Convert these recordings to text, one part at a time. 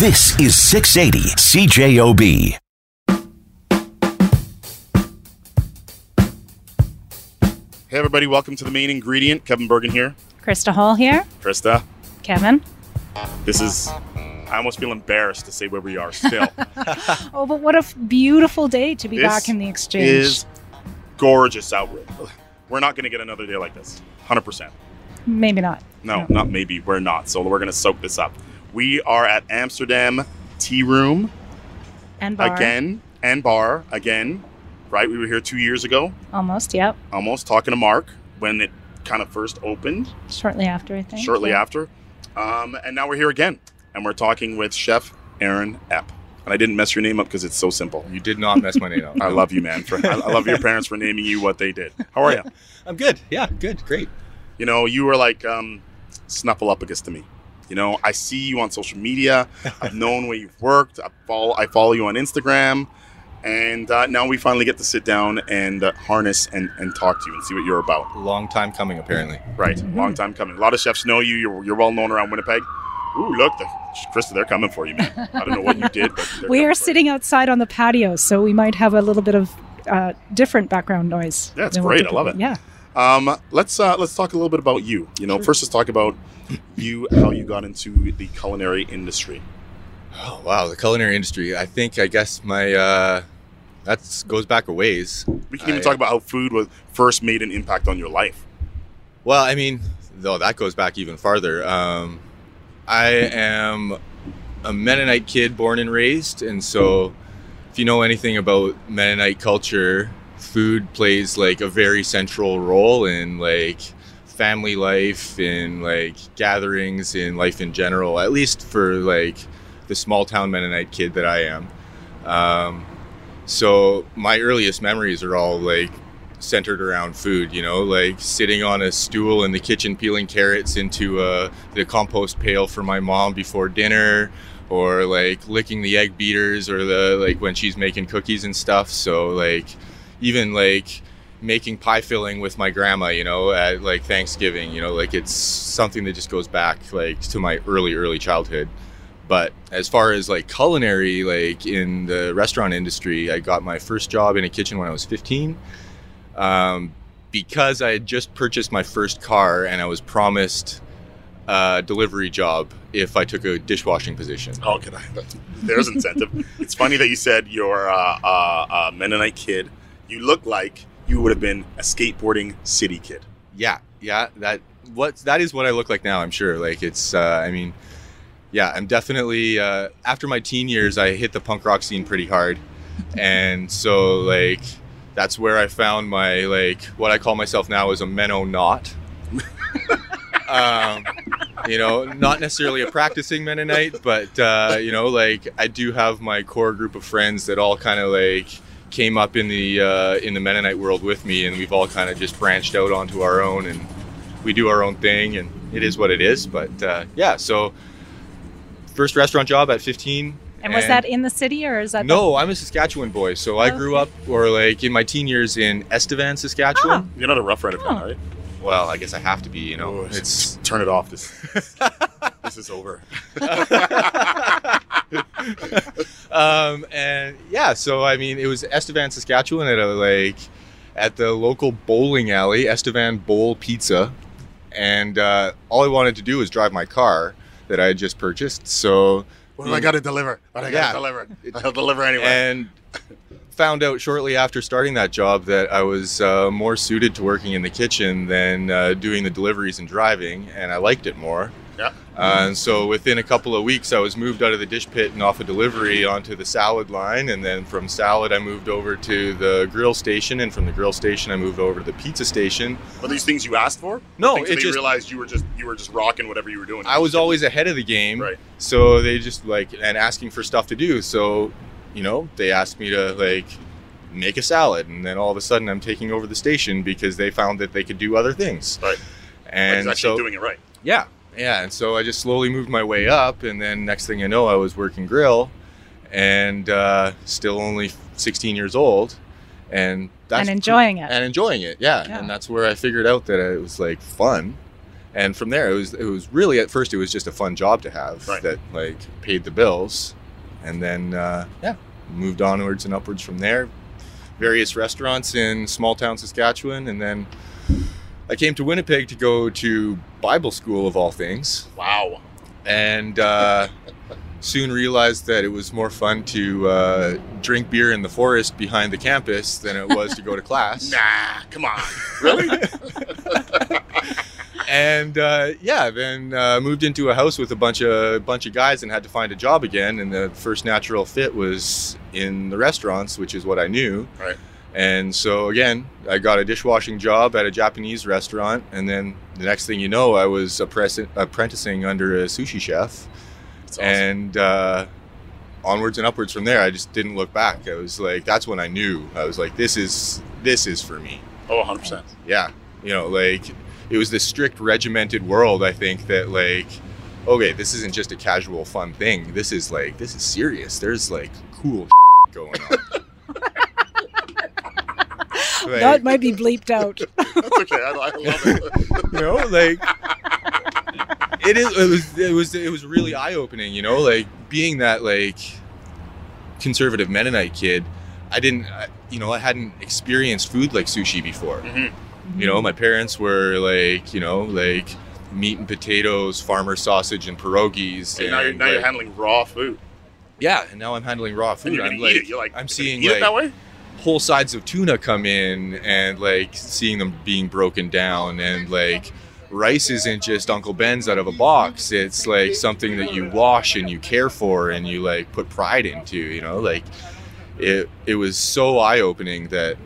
This is 680 CJOB. Hey, everybody, welcome to the main ingredient. Kevin Burgin here. Krista Hall here. Krista, Kevin. this is, I almost feel embarrassed to say where we are still. Oh, but what a beautiful day to be This back in the exchange. This is gorgeous out. We're not going to get another day like this. 100%. Maybe not. No, No. not maybe. We're not. So we're going to soak this up. We are at Amsterdam Tea Room And bar. again and bar again, right? We were here two years ago, Almost, yep. almost talking to Mark when it kind of first opened. Shortly after, I think. shortly yeah. after. Um, and now we're here again, and we're talking with Chef Aron Epp. And I didn't mess your name up because it's so simple. You did not mess my name up. I love you, man. For, I I love your parents for naming you what they did. How are you? I'm good. Yeah, good. Great. You know, you were like um, Snuffleupagus to me. You know, I see you on social media. I've known where you've worked. I follow, I follow you on Instagram. And uh, now we finally get to sit down and uh, harness and, and talk to you and see what you're about. Long time coming, apparently. Right. Mhm. Long time coming. A lot of chefs know you. You're, you're well known around Winnipeg. Ooh, look, the, Krista, they're coming for you, man. I don't know what you did, but we are for you. sitting outside on the patio, so we might have a little bit of uh, different background noise. Yeah, it's than what great. I love it. Yeah. Um, let's uh, let's talk a little bit about you. You know, first let's talk about you, how you got into the culinary industry. Oh wow, the culinary industry. I think I guess my uh that goes back a ways. We can even I- talk about how food was first made an impact on your life. Well, I mean, though that goes back even farther. Um, I am a Mennonite kid, born and raised, and so if you know anything about Mennonite culture, food plays like a very central role in like family life, in like gatherings, in life in general. At least for like the small town Mennonite kid that I am. Um, so my earliest memories are all like centered around food, you know, like sitting on a stool in the kitchen peeling carrots into uh, the compost pail for my mom before dinner, or like licking the egg beaters, or the like when she's making cookies and stuff. So like even like making pie filling with my grandma, you know, at like Thanksgiving, you know, like it's something that just goes back like to my early early childhood. But as far as like culinary, like in the restaurant industry, I got my first job in a kitchen when I was 15 um, because I had just purchased my first car and I was promised a delivery job if I took a dishwashing position. Oh, can I? There's incentive. it's funny that you said you're uh, uh, a Mennonite kid. You look like you would have been a skateboarding city kid. Yeah, yeah, that what that is what I look like now. I'm sure. Like it's, uh, I mean, yeah, I'm definitely uh, after my teen years, I hit the punk rock scene pretty hard, and so like that's where I found my like what I call myself now is a knot. um, you know, not necessarily a practicing Mennonite, but uh, you know, like I do have my core group of friends that all kind of like came up in the uh, in the Mennonite world with me, and we've all kind of just branched out onto our own, and we do our own thing, and it is what it is. But uh, yeah, so first restaurant job at 15. And was that in the city or is that No, I'm a Saskatchewan boy, so I Oh, grew up, or like in my teen years in Estevan, Saskatchewan. You're not a Rough Rider fan, Oh. right? Well, I guess I have to be, you know. Oh, it's turn it off. This this is over. um, and yeah, so I mean, it was Estevan, Saskatchewan, at a like at the local bowling alley, Estevan Bowl Pizza, and uh, all I wanted to do was drive my car that I had just purchased. So What do I got to deliver? What I got to Yeah. deliver? I'll deliver anyway. and found out shortly after starting that job that I was uh, more suited to working in the kitchen than uh, doing the deliveries and driving, and I liked it more. Yeah. Uh, and so within a couple of weeks, I was moved out of the dish pit and off a delivery onto the salad line, and then from salad, I moved over to the grill station, and from the grill station, I moved over to the pizza station. Were these things you asked for? No, Things it they just realized you were just you were just rocking whatever you were doing. I was always ahead of the game, Right. so they just like and asking for stuff to do. So, you know, they asked me to like make a salad, and then all of a sudden I'm taking over the station because they found that they could do other things. Right. And he's actually so doing it right. yeah, yeah, and so I just slowly moved my way up, and then next thing I know, I was working grill, and uh, still only 16 years old, and that's and enjoying it. and enjoying it. Yeah. Yeah. and that's where I figured out that it was like fun, and from there it was it was really at first it was just a fun job to have Right. that like paid the bills and then uh, yeah moved onwards and upwards from there various restaurants in small town saskatchewan and then i came to winnipeg to go to bible school of all things Wow. and uh, soon realized that it was more fun to uh, drink beer in the forest behind the campus than it was to go to class Nah, come on. Really? and uh, yeah, then uh, moved into a house with a bunch of bunch of guys and had to find a job again. And the first natural fit was in the restaurants, which is what I knew. Right. And so again, I got a dishwashing job at a Japanese restaurant, and then the next thing you know, I was apprenticing under a sushi chef, awesome. and uh, onwards and upwards from there. I just didn't look back. I was like, that's when I knew. I was like, this is this is for me oh, 100%. yeah you know like it was this strict regimented world i think that like okay this isn't just a casual fun thing this is like this is serious there's like cool going on Like, that might be bleeped out. That's okay. I, I love it. you know like it is it was it was it was really eye-opening you know like being that like conservative mennonite kid i didn't I, you know i hadn't experienced food like sushi before Mhm. You know, my parents were like, you know, like meat and potatoes, farmer sausage and pierogies. And now you're, and, now you're handling raw food. yeah, and now I'm handling raw And food. you're I'm like, eat it. You're like, I'm seeing like that way. Whole sides of tuna come in and like seeing them being broken down and like rice isn't just Uncle Ben's out of a box. It's like something that you wash and you care for and you like put pride into, you know, like it it was so eye opening that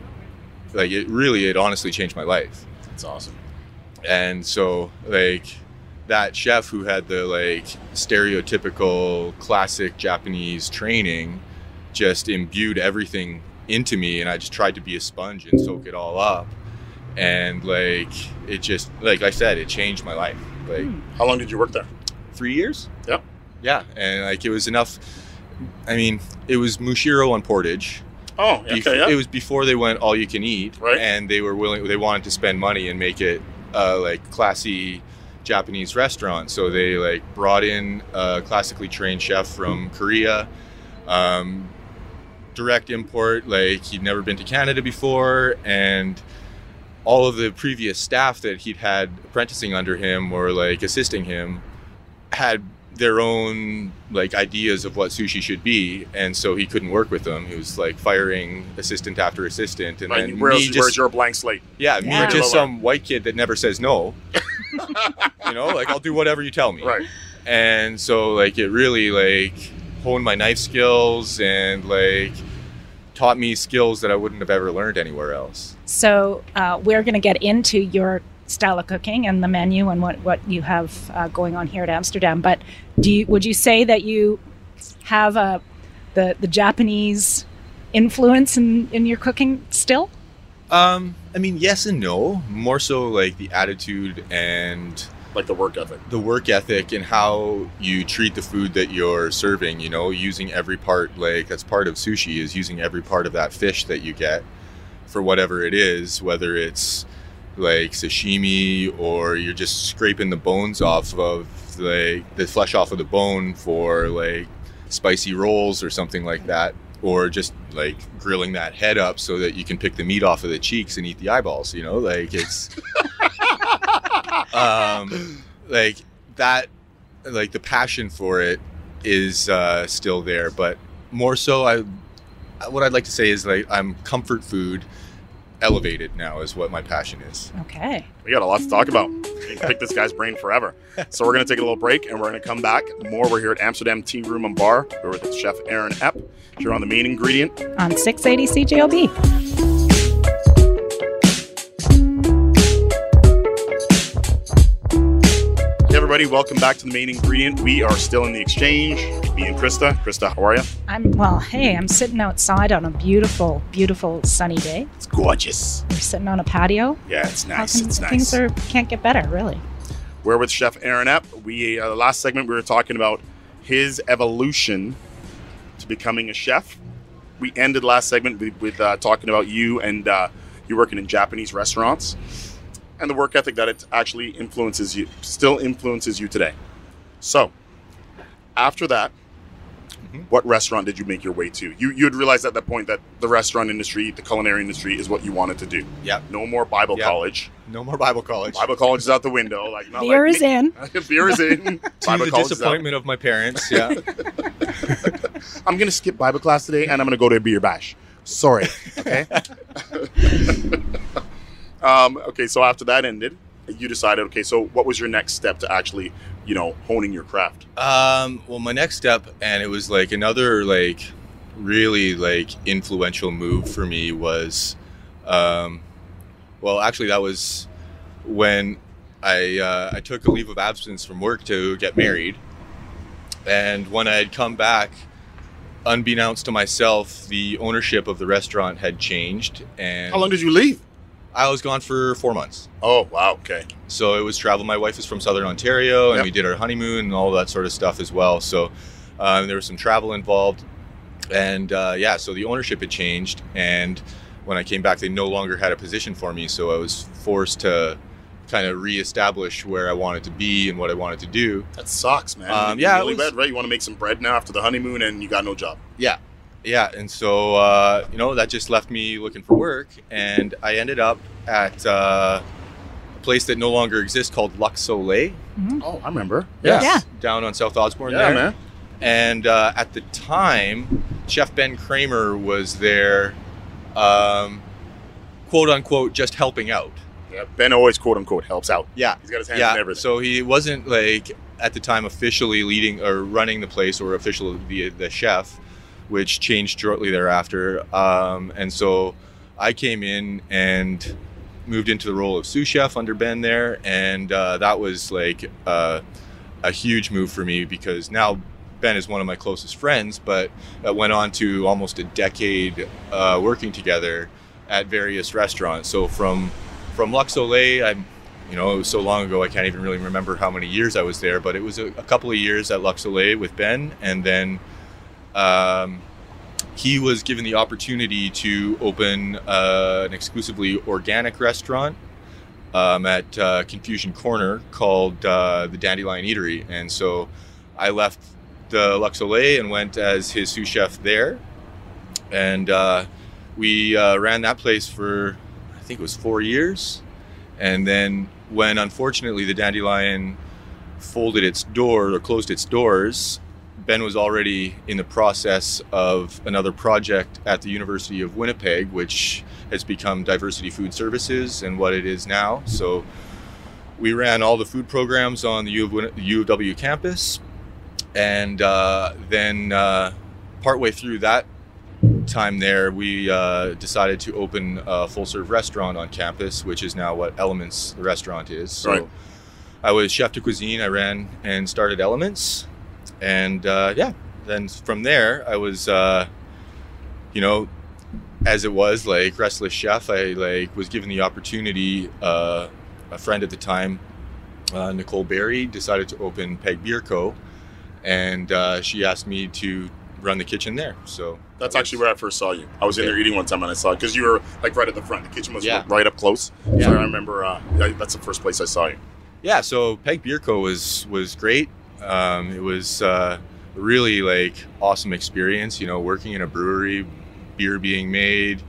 like it really it honestly changed my life. It's awesome. and so like that chef who had the like stereotypical classic japanese training just imbued everything into me and i just tried to be a sponge and soak it all up and like it just like i said it changed my life like How long did you work there? three years Yep. yeah and like it was enough i mean it was mushiro on portage Oh, bef- okay, yeah. it was before they went all you can eat Right. and they were willing they wanted to spend money and make it uh, like classy japanese restaurant so they like brought in a classically trained chef from korea um, direct import like he'd never been to canada before and all of the previous staff that he'd had apprenticing under him or like assisting him had their own like ideas of what sushi should be and so he couldn't work with them he was like firing assistant after assistant and Right, then where's, me where's just your blank slate? yeah, Yeah. me just some white kid that never says no you know like i'll do whatever you tell me Right. and so like it really like honed my knife skills and like taught me skills that i wouldn't have ever learned anywhere else So uh, we're going to get into your style of cooking and the menu and what, what you have uh, going on here at Amsterdam. But do you, would you say that you have a, the, the Japanese influence in, in your cooking still? um i mean yes and no more so like the attitude and Like the work ethic. the work ethic and how you treat the food that you're serving you know using every part like that's part of sushi is using every part of that fish that you get for whatever it is whether it's like sashimi or you're just scraping the bones off of like the flesh off of the bone for like spicy rolls or something like that or just like grilling that head up so that you can pick the meat off of the cheeks and eat the eyeballs you know like it's um, like that like the passion for it is uh, still there but more so i what i'd like to say is like i'm comfort food elevated now is what my passion is Okay. We got a lot to talk about. You can pick this guy's brain forever. So we're going to take a little break and we're going to come back. More, we're here at Amsterdam Tea Room and Bar. We're with Chef Aron Epp. Here on the main ingredient. On 680 CJOB. Everybody, welcome back to the main ingredient. We are still in the exchange. Me and Krista. Krista, how are you? I'm, well, hey, I'm sitting outside on a beautiful, beautiful sunny day. It's gorgeous. We're sitting on a patio. Yeah, it's nice. can- It's Things are, can't get better, really. We're with Chef Aron Epp. We uh, last segment we were talking about his evolution to becoming a chef. We ended last segment with, with uh, talking about you and uh, you working in Japanese restaurants. And the work ethic that it actually influences you, still influences you today. So, after that, Mhm. what restaurant did you make your way to? You you had realized at that point that the restaurant industry, the culinary industry, is what you wanted to do. Yeah. No more Bible Yeah. college. No more Bible college. Bible college is out the window. Like not Beer like, is in. Beer is in. to Bible the college is out. disappointment of my parents. Yeah. I'm gonna skip Bible class today, and I'm gonna go to a beer bash. Sorry. Okay. Um, okay. So after that ended, you decided. Okay. So what was your next step to actually, you know, honing your craft? Um, well, my next step, and it was like another like really like influential move for me was, um, well, actually that was when I uh, I took a leave of absence from work to get married, and when I had come back, unbeknownst to myself, the ownership of the restaurant had changed, and How long did you leave? I was gone for four months. Oh wow. Okay. So it was travel. My wife is from Southern Ontario, and Yep. we did our honeymoon and all that sort of stuff as well. So um, there was some travel involved, and uh, yeah, so the ownership had changed. And when I came back, they no longer had a position for me, so I was forced to kind of reestablish where I wanted to be and what I wanted to do. That sucks, man. Um, yeah, really was- bad, right? You want to make some bread now after the honeymoon, and you got no job. Yeah. Yeah, and so uh, you know that just left me looking for work, and I ended up at uh, a place that no longer exists called Lux Soleil. Oh, I remember. Yeah. Yeah. down on South Osborne Yeah, there. man. And uh, at the time, Chef Ben Kramer was there, um, quote unquote, just helping out. Yeah. Ben always quote unquote helps out. Yeah, He's got his hands in yeah. everything. So he wasn't like at the time officially leading or running the place or officially the the chef, which changed shortly thereafter. Um, and so I came in and moved into the role of sous chef under Ben there, and uh, that was like uh, a huge move for me because now Ben is one of my closest friends, but that went on to almost a decade uh, working together at various restaurants. So from from Lux Soleil, I'm you know, it was so long ago, I can't even really remember how many years I was there, but it was a, a couple of years at Lux Soleil with Ben. And then um, he was given the opportunity to open uh, an exclusively organic restaurant um, at uh, Confusion Corner called uh, the Dandelion Eatery. And so I left the Lux Soleil and went as his sous chef there. And uh, we uh, ran that place for, I think it was four years. And then when unfortunately the Dandelion folded its door or closed its doors, Ben was already in the process of another project at the University of Winnipeg, which has become Diversity Food Services and what it is now. So we ran all the food programs on the U of, Win- U of W campus. And uh, then uh, partway through that time there, we uh, decided to open a full serve restaurant on campus, which is now what Elements, the restaurant, is. So Right. I was chef de cuisine. I ran and started Elements. And uh, yeah, then from there, I was, uh, you know, as it was like restless chef, I like was given the opportunity. Uh, a friend at the time, uh, Nicole Barry, decided to open Peg Beer Co. And uh, she asked me to run the kitchen there. So That's that actually where I first saw you. I was in there eating one time and I saw it because you were like right at the front. The kitchen was Yeah. right up close. Yeah. So I remember uh, that's the first place I saw you. yeah so peg beer co was was great um, it was uh, really like awesome experience you know working in a brewery beer being made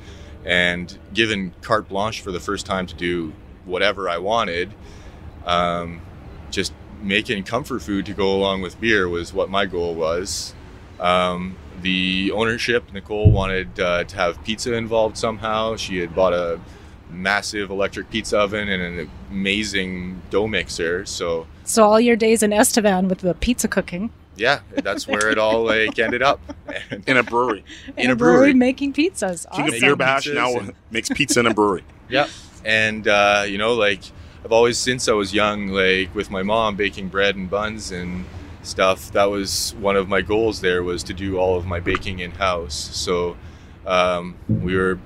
and given carte blanche for the first time to do whatever i wanted um, just making comfort food to go along with beer was what my goal was. Um, the ownership nicole wanted uh, to have pizza involved somehow. She had bought a massive electric pizza oven and an amazing dough mixer. So So all your days in Estevan with the pizza cooking yeah, that's where it all like ended up. In a brewery. in, In a brewery. making pizzas. King Awesome. of Beer Bash now and- makes pizza in a brewery. yeah, and uh, you know, like I've always since I was young, like with my mom baking bread and buns and stuff. That was one of my goals. There was to do all of my baking in house. So um, we were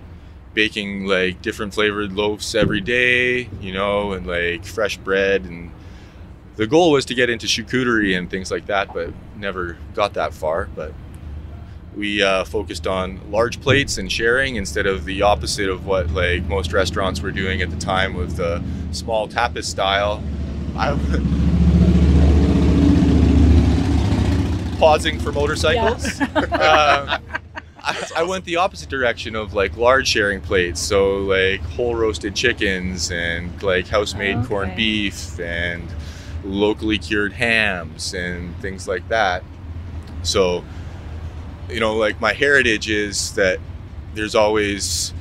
baking like different flavored loaves every day, you know, and like fresh bread and the goal was to get into charcuterie and things like that, but never got that far. But we uh, focused on large plates and sharing instead of the opposite of what like most restaurants were doing at the time with the small tapas style. I'm pausing for motorcycles. uh, I, I went the opposite direction of like large sharing plates, so like whole roasted chickens and like house made oh, Okay. corned beef and locally cured hams and things like that. So, you know, like my heritage is that there's always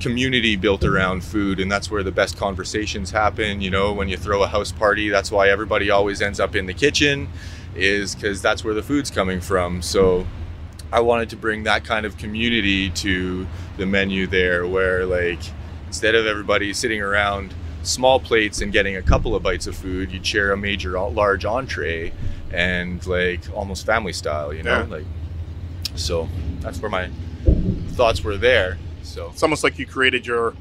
community built around food and that's where the best conversations happen you know when you throw a house party that's why everybody always ends up in the kitchen is because that's where the food's coming from so i wanted to bring that kind of community to the menu there where like instead of everybody sitting around small plates and getting a couple of bites of food you'd share a major large entree and like almost family style you know Yeah. like so that's where my thoughts were there so It's almost like you created your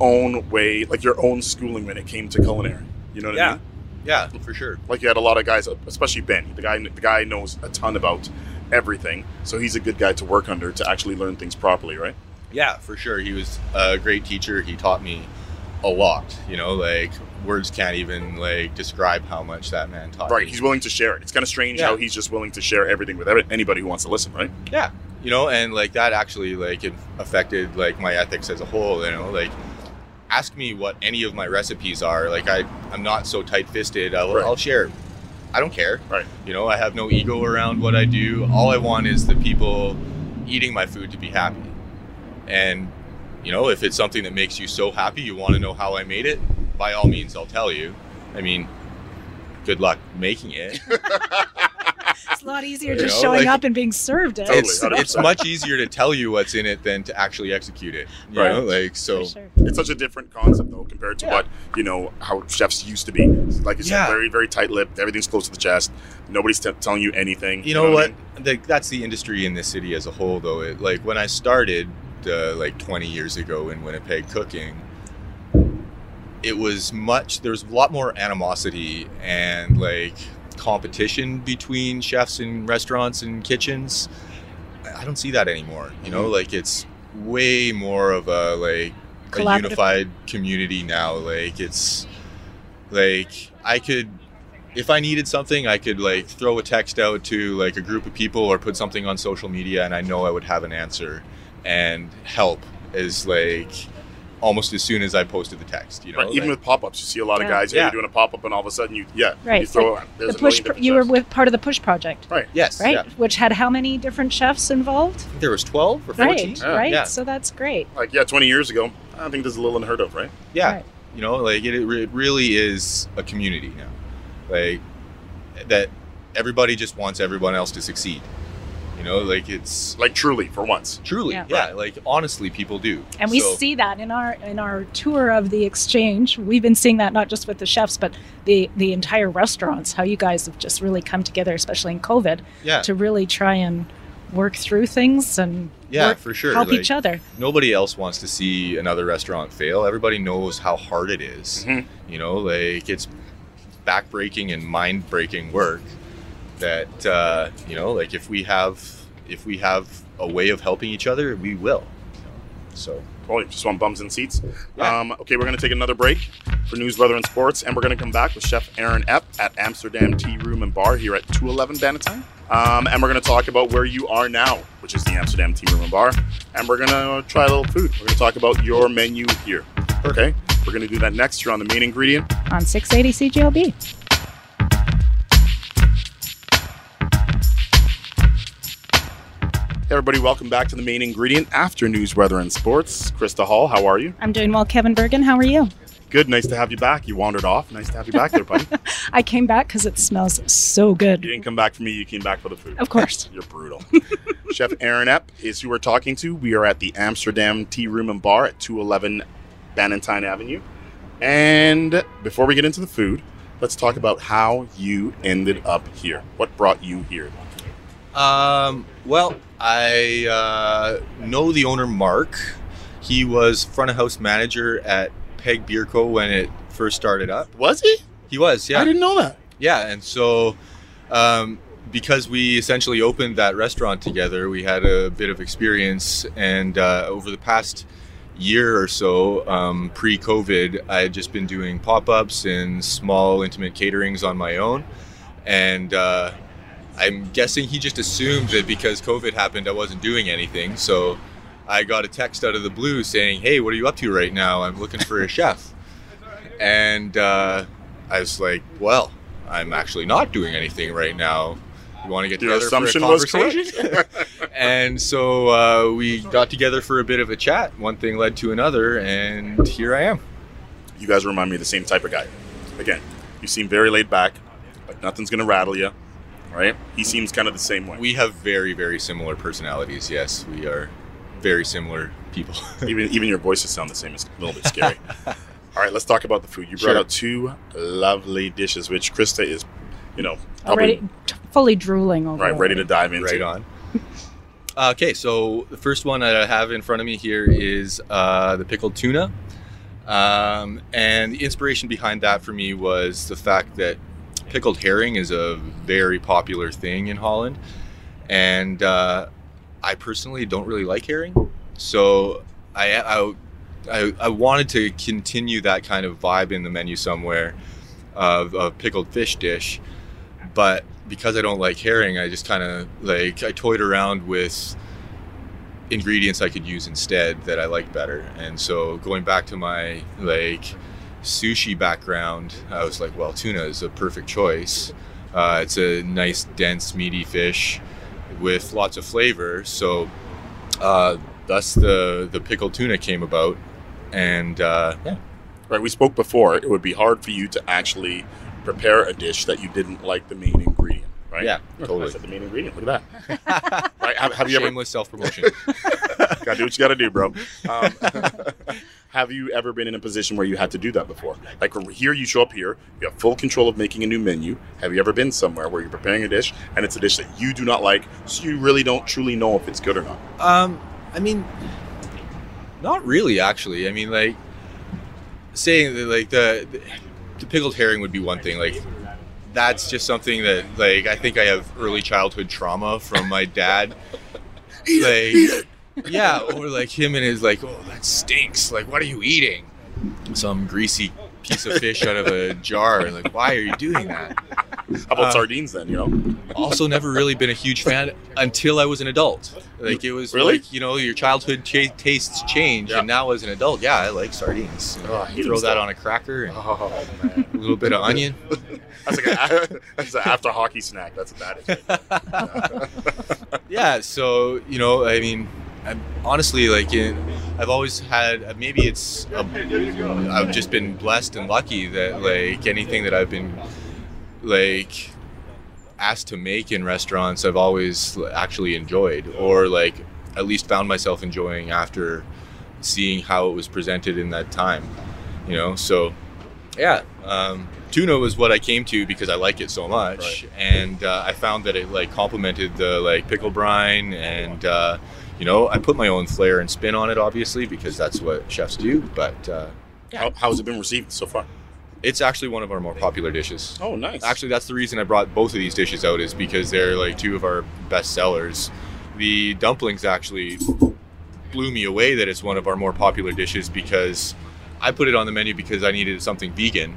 own way, like your own schooling when it came to culinary. You know what I Yeah. mean? yeah for sure Like you had a lot of guys, especially Ben. The guy, the guy knows a ton about everything, so he's a good guy to work under to actually learn things properly, right? Yeah, for sure. He was a great teacher. He taught me a lot. You know, like words can't even like describe how much that man taught Right. me. He's willing to share it. It's kind of strange Yeah. how he's just willing to share everything with anybody who wants to listen, right? yeah, you know, and like that actually like it affected like my ethics as a whole. You know, like ask me what any of my recipes are. Like I, I'm not so tight-fisted. I'll, Right. I'll share. I don't care. Right. You know, I have no ego around what I do. All I want is the people eating my food to be happy. And you know, if it's something that makes you so happy, you want to know how I made it, by all means, I'll tell you. I mean, good luck making it. It's a lot easier You just know, showing like- up and being served it. Totally, it's 100%. it's much easier to tell you what's in it than to actually execute it. You Right. know, like so. Sure. It's such a different concept though compared to Yeah. what you know how chefs used to be. Like you said, Yeah. very very tight-lipped. Everything's close to the chest. Nobody's t- telling you anything. You know, I what? mean? The, that's the industry in this city as a whole, though. It, like when I started, uh, like 20 years ago in Winnipeg cooking, it was much. There was a lot more animosity and like competition between chefs and restaurants and kitchens. I don't see that anymore. You know, Mhm. like it's way more of a like a unified community now. Like it's like I could if I needed something, I could like throw a text out to like a group of people or put something on social media, and I know I would have an answer and help is like almost as soon as I posted the text. You know, Right, even like- with pop-ups, you see a lot of guys. Yeah, Yeah. you're doing a pop-up, and all of a sudden, you yeah, Right, you throw it. There's The push. million Pro- you were with part of the push project, right? yes, right? yeah. Which had how many different chefs involved? There was twelve or fourteen. Right, Yeah. right. Yeah. So that's great. like yeah, 20 years ago. I think this is a little unheard of, right? Yeah, Right. you know, like it, it really is a community now, like that. Everybody just wants everyone else to succeed. You know, like it's Like truly, for once. truly, Yeah. yeah, like honestly, people do. And we So- see that in our in our tour of the exchange. We've been seeing that not just with the chefs, but the the entire restaurants. How you guys have just really come together, especially in COVID, yeah, to really try and work through things and yeah, work- for sure. help like, each other. nobody else wants to see another restaurant fail. Everybody knows how hard it is. Mhm. You know, like it's backbreaking and mind breaking work. That uh, you know, like if we have if we have a way of helping each other, we will. So Oh, you just want bums and seats. Yeah. Um, okay, we're going to take another break for news, weather, and sports, and we're going to come back with Chef Aron Epp at Amsterdam Tea Room and Bar here at 211 Bannatyne. Um, and we're going to talk about where you are now, which is the Amsterdam Tea Room and Bar. And we're going to try a little food. We're going to talk about your menu here. Okay, we're going to do that next. You're on the main ingredient. on 680 CJOB. Everybody, welcome back to the main ingredient after news, weather, and sports. Krista Hall, how are you? I'm doing well, Kevin Burgin. How are you? Good, nice to have you back. You wandered off. Nice to have you back there, buddy. I came back because it smells so good. You didn't come back for me, you came back for the food. Of course. You're brutal. Chef Aron Epp is who we're talking to. We are at the Amsterdam Tea Room and Bar at 211 Bannatyne Avenue. And before we get into the food, let's talk about how you ended up here. What brought you here? Um, well, I uh, know the owner, Mark. He was front of house manager at Peg Beer Co. when it first started up. Was he? He was, yeah. I didn't know that. Yeah, and so um, because we essentially opened that restaurant together, we had a bit of experience, and uh, over the past year or so, um, pre-COVID, I had just been doing pop-ups and small, intimate caterings on my own, and uh, I'm guessing he just assumed that because COVID happened, I wasn't doing anything. So I got a text out of the blue saying, "Hey, what are you up to right now? I'm looking for a chef." And uh, I was like, "Well, I'm actually not doing anything right now. You want to get Your together assumption for a conversation?" and so uh, we got together for a bit of a chat. One thing led to another, and here I am. you guys remind me of the same type of guy. Again, you seem very laid back, like nothing's gonna rattle you, right? He seems kind of the same way. We have very, very similar personalities. Yes, we are very similar people. even even your voices sound the same. It's a little bit scary. All right, let's talk about the food. You brought Sure. out two lovely dishes, which Krista is, you know, probably Already t- fully drooling over. right ready to dive into. right on. Uh, okay, so the first one that I have in front of me here is uh, the pickled tuna. Um, and the inspiration behind that for me was the fact that pickled herring is a very popular thing in Holland. And uh, I personally don't really like herring. So I, I, I, I wanted to continue that kind of vibe in the menu somewhere of a pickled fish dish. But because I don't like herring, I just kind of like I toyed around with ingredients I could use instead that I like better. And so going back to my like sushi background, I was like, well, tuna is a perfect choice. Uh, it's a nice, dense, meaty fish with lots of flavor. So uh, thus the the pickled tuna came about. And uh, yeah, Right, we spoke before. It would be hard for you to actually prepare a dish that you didn't like the main ingredient, right? Yeah, I totally. said the main ingredient. Look at that. right? Have, have you ever shameless self promotion. gotta do what you gotta do, bro? Um, have you ever been in a position where you had to do that before? Like here, you show up here, you have full control of making a new menu. Have you ever been somewhere where you're preparing a dish and it's a dish that you do not like, so you really don't truly know if it's good or not? Um, I mean, not really. Actually, I mean, like saying that, like the the pickled herring would be one thing. Like that's just something that, like, I think I have early childhood trauma from my dad. eat like, yeah, or like him and his like, oh, that stinks. Like, what are you eating? Some greasy piece of fish out of a jar. Like, why are you doing that? How about Uh, sardines then? You know, also never really been a huge fan until I was an adult. Like it was Really? like you know your childhood cha- tastes change, Yeah. and now as an adult, yeah, I like sardines. Oh, I hate Throw that on a cracker and oh a little bit of onion. that's like a, that's an after hockey snack. That's what that is. yeah, so you know, I mean, I'm, honestly, like in, I've always had maybe it's a, I've just been blessed and lucky that like anything that I've been like asked to make in restaurants, I've always actually enjoyed, or like at least found myself enjoying after seeing how it was presented in that time. You know, so yeah, um, tuna was what I came to because I like it so much, Right. and uh, I found that it like complemented the like pickle brine, and uh, you know, I put my own flair and spin on it, obviously, because that's what chefs do. But uh, How, how has it been received so far? it's actually one of our more popular dishes. Oh, nice. Actually, that's the reason I brought both of these dishes out is because they're like two of our best sellers. The dumplings actually blew me away that it's one of our more popular dishes because I put it on the menu because I needed something vegan.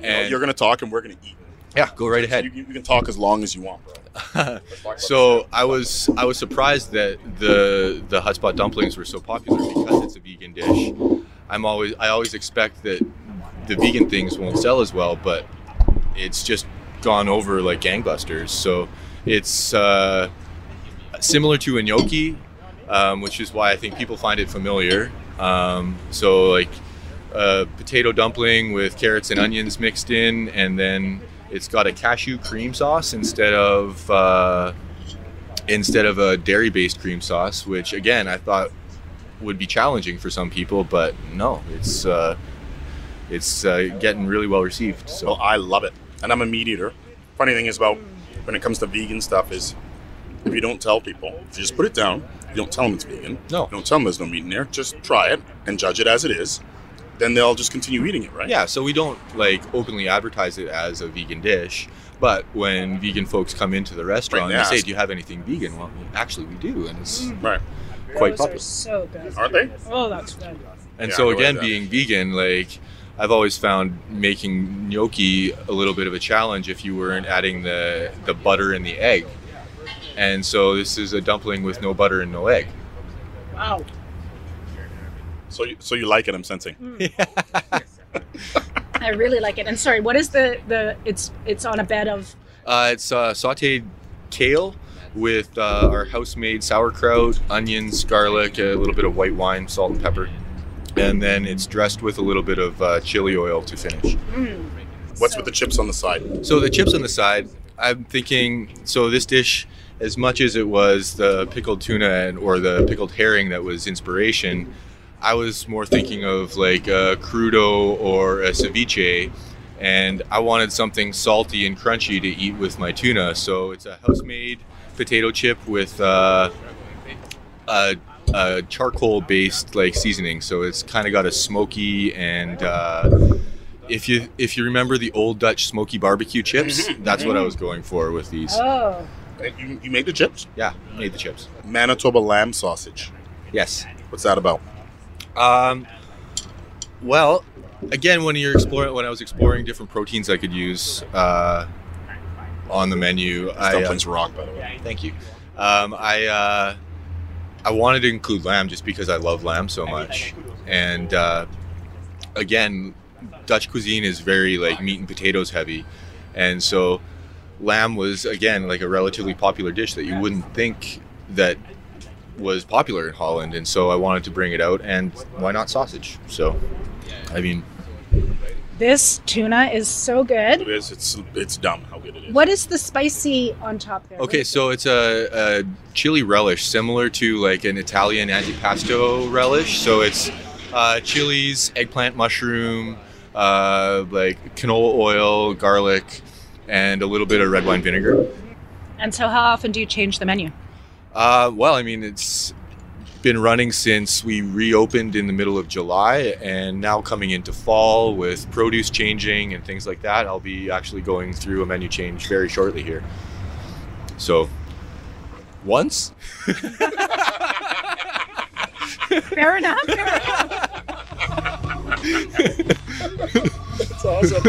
You know, And you're gonna talk and we're gonna eat. yeah, go right ahead. you can talk as long as you want, bro. Let's talk about so I was I was surprised that the the hutspot dumplings were so popular because it's a vegan dish. I'm always I always expect that the vegan things won't sell as well, but it's just gone over like gangbusters. So it's uh, similar to a gnocchi, um, which is why I think people find it familiar. Um, so like a potato dumpling with carrots and onions mixed in, and then it's got a cashew cream sauce instead of uh, instead of a dairy-based cream sauce, which again I thought would be challenging for some people, but no, it's uh, it's uh, getting really well received. So Well, I love it, and I'm a meat eater. Funny thing is about when it comes to vegan stuff is if you don't tell people, if you just put it down, you don't tell them it's vegan. No. You don't tell them there's no meat in there. Just try it and judge it as it is. Then they'll just continue eating it, right? Yeah, so we don't like openly advertise it as a vegan dish, but when vegan folks come into the restaurant, Right, they they say, "Do you have anything vegan?" Well, actually, we do, and it's mm. Right. quite Those popular. are so good. Aren't they? Oh, that's good. And Yeah, so I like again, being vegan, like I've always found making gnocchi a little bit of a challenge if you weren't adding the the butter and the egg. And so this is a dumpling with no butter and no egg. Wow. So, you, so you like it? I'm sensing. I really like it. And sorry, what is the the? It's it's on a bed of. Uh, it's uh, sautéed kale with uh, our house-made sauerkraut, onions, garlic, a little bit of white wine, salt and pepper, and then it's dressed with a little bit of uh, chili oil to finish. Mm. What's So- with the chips on the side? So the chips on the side, I'm thinking. So this dish, as much as it was the pickled tuna and, or the pickled herring that was inspiration, I was more thinking of like a crudo or a ceviche, and I wanted something salty and crunchy to eat with my tuna. So it's a house-made potato chip with uh, a, a charcoal-based like seasoning. So it's kind of got a smoky and. Uh, if you if you remember the old Dutch smoky barbecue chips, Mhm, that's what I was going for with these. Oh. And You, you made the chips? Yeah, made the chips. Manitoba lamb sausage. Yes. What's that about? Um, well, again, when you're exploring, when I was exploring different proteins I could use uh, on the menu, I uh, dumplings rock, by the way. thank you. Um, I uh, I wanted to include lamb just because I love lamb so much, and uh, again, Dutch cuisine is very like meat and potatoes heavy, and so lamb was again like a relatively popular dish that you wouldn't think that was popular in Holland, and so I wanted to bring it out, and why not sausage? So, I mean, This tuna is so good. It is. It's it's dumb how good it is. What is the spicy on top there? okay, so it's a, a chili relish similar to like an Italian antipasto relish. So it's uh, chilies, eggplant, mushroom, uh, like canola oil, garlic, and a little bit of red wine vinegar. And so, how often do you change the menu? Uh, well, I mean, it's been running since we reopened in the middle of July, and now coming into fall with produce changing and things like that, I'll be actually going through a menu change very shortly here. So, once? Fair enough. That's awesome.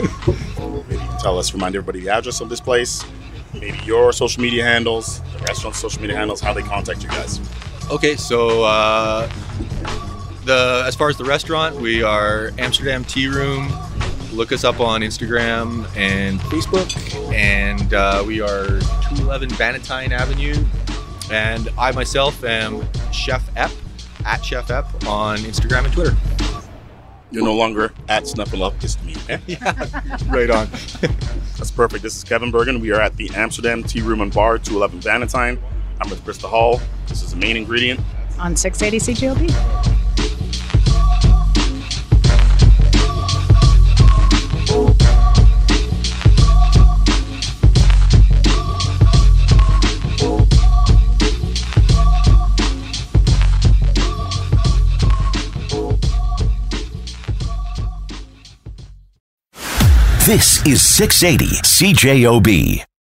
maybe you can tell us, remind everybody the address of this place, maybe your social media handles, the restaurant's social media handles, how they contact you guys. Okay, so uh, the as far as the restaurant, we are Amsterdam Tea Room. Look us up on Instagram and Facebook, and uh, we are 211 Bannatyne Avenue. And I myself am Chef Epp at Chef Epp on Instagram and Twitter. You're no longer at Snuffleupagus me. Okay? Right on. That's perfect. This is Kevin Burgin. We are at the Amsterdam Tea Room and Bar, 211 Bannatyne. I'm with Krista Hall. This is the main ingredient. on 680 CJOB. This is 680 CJOB.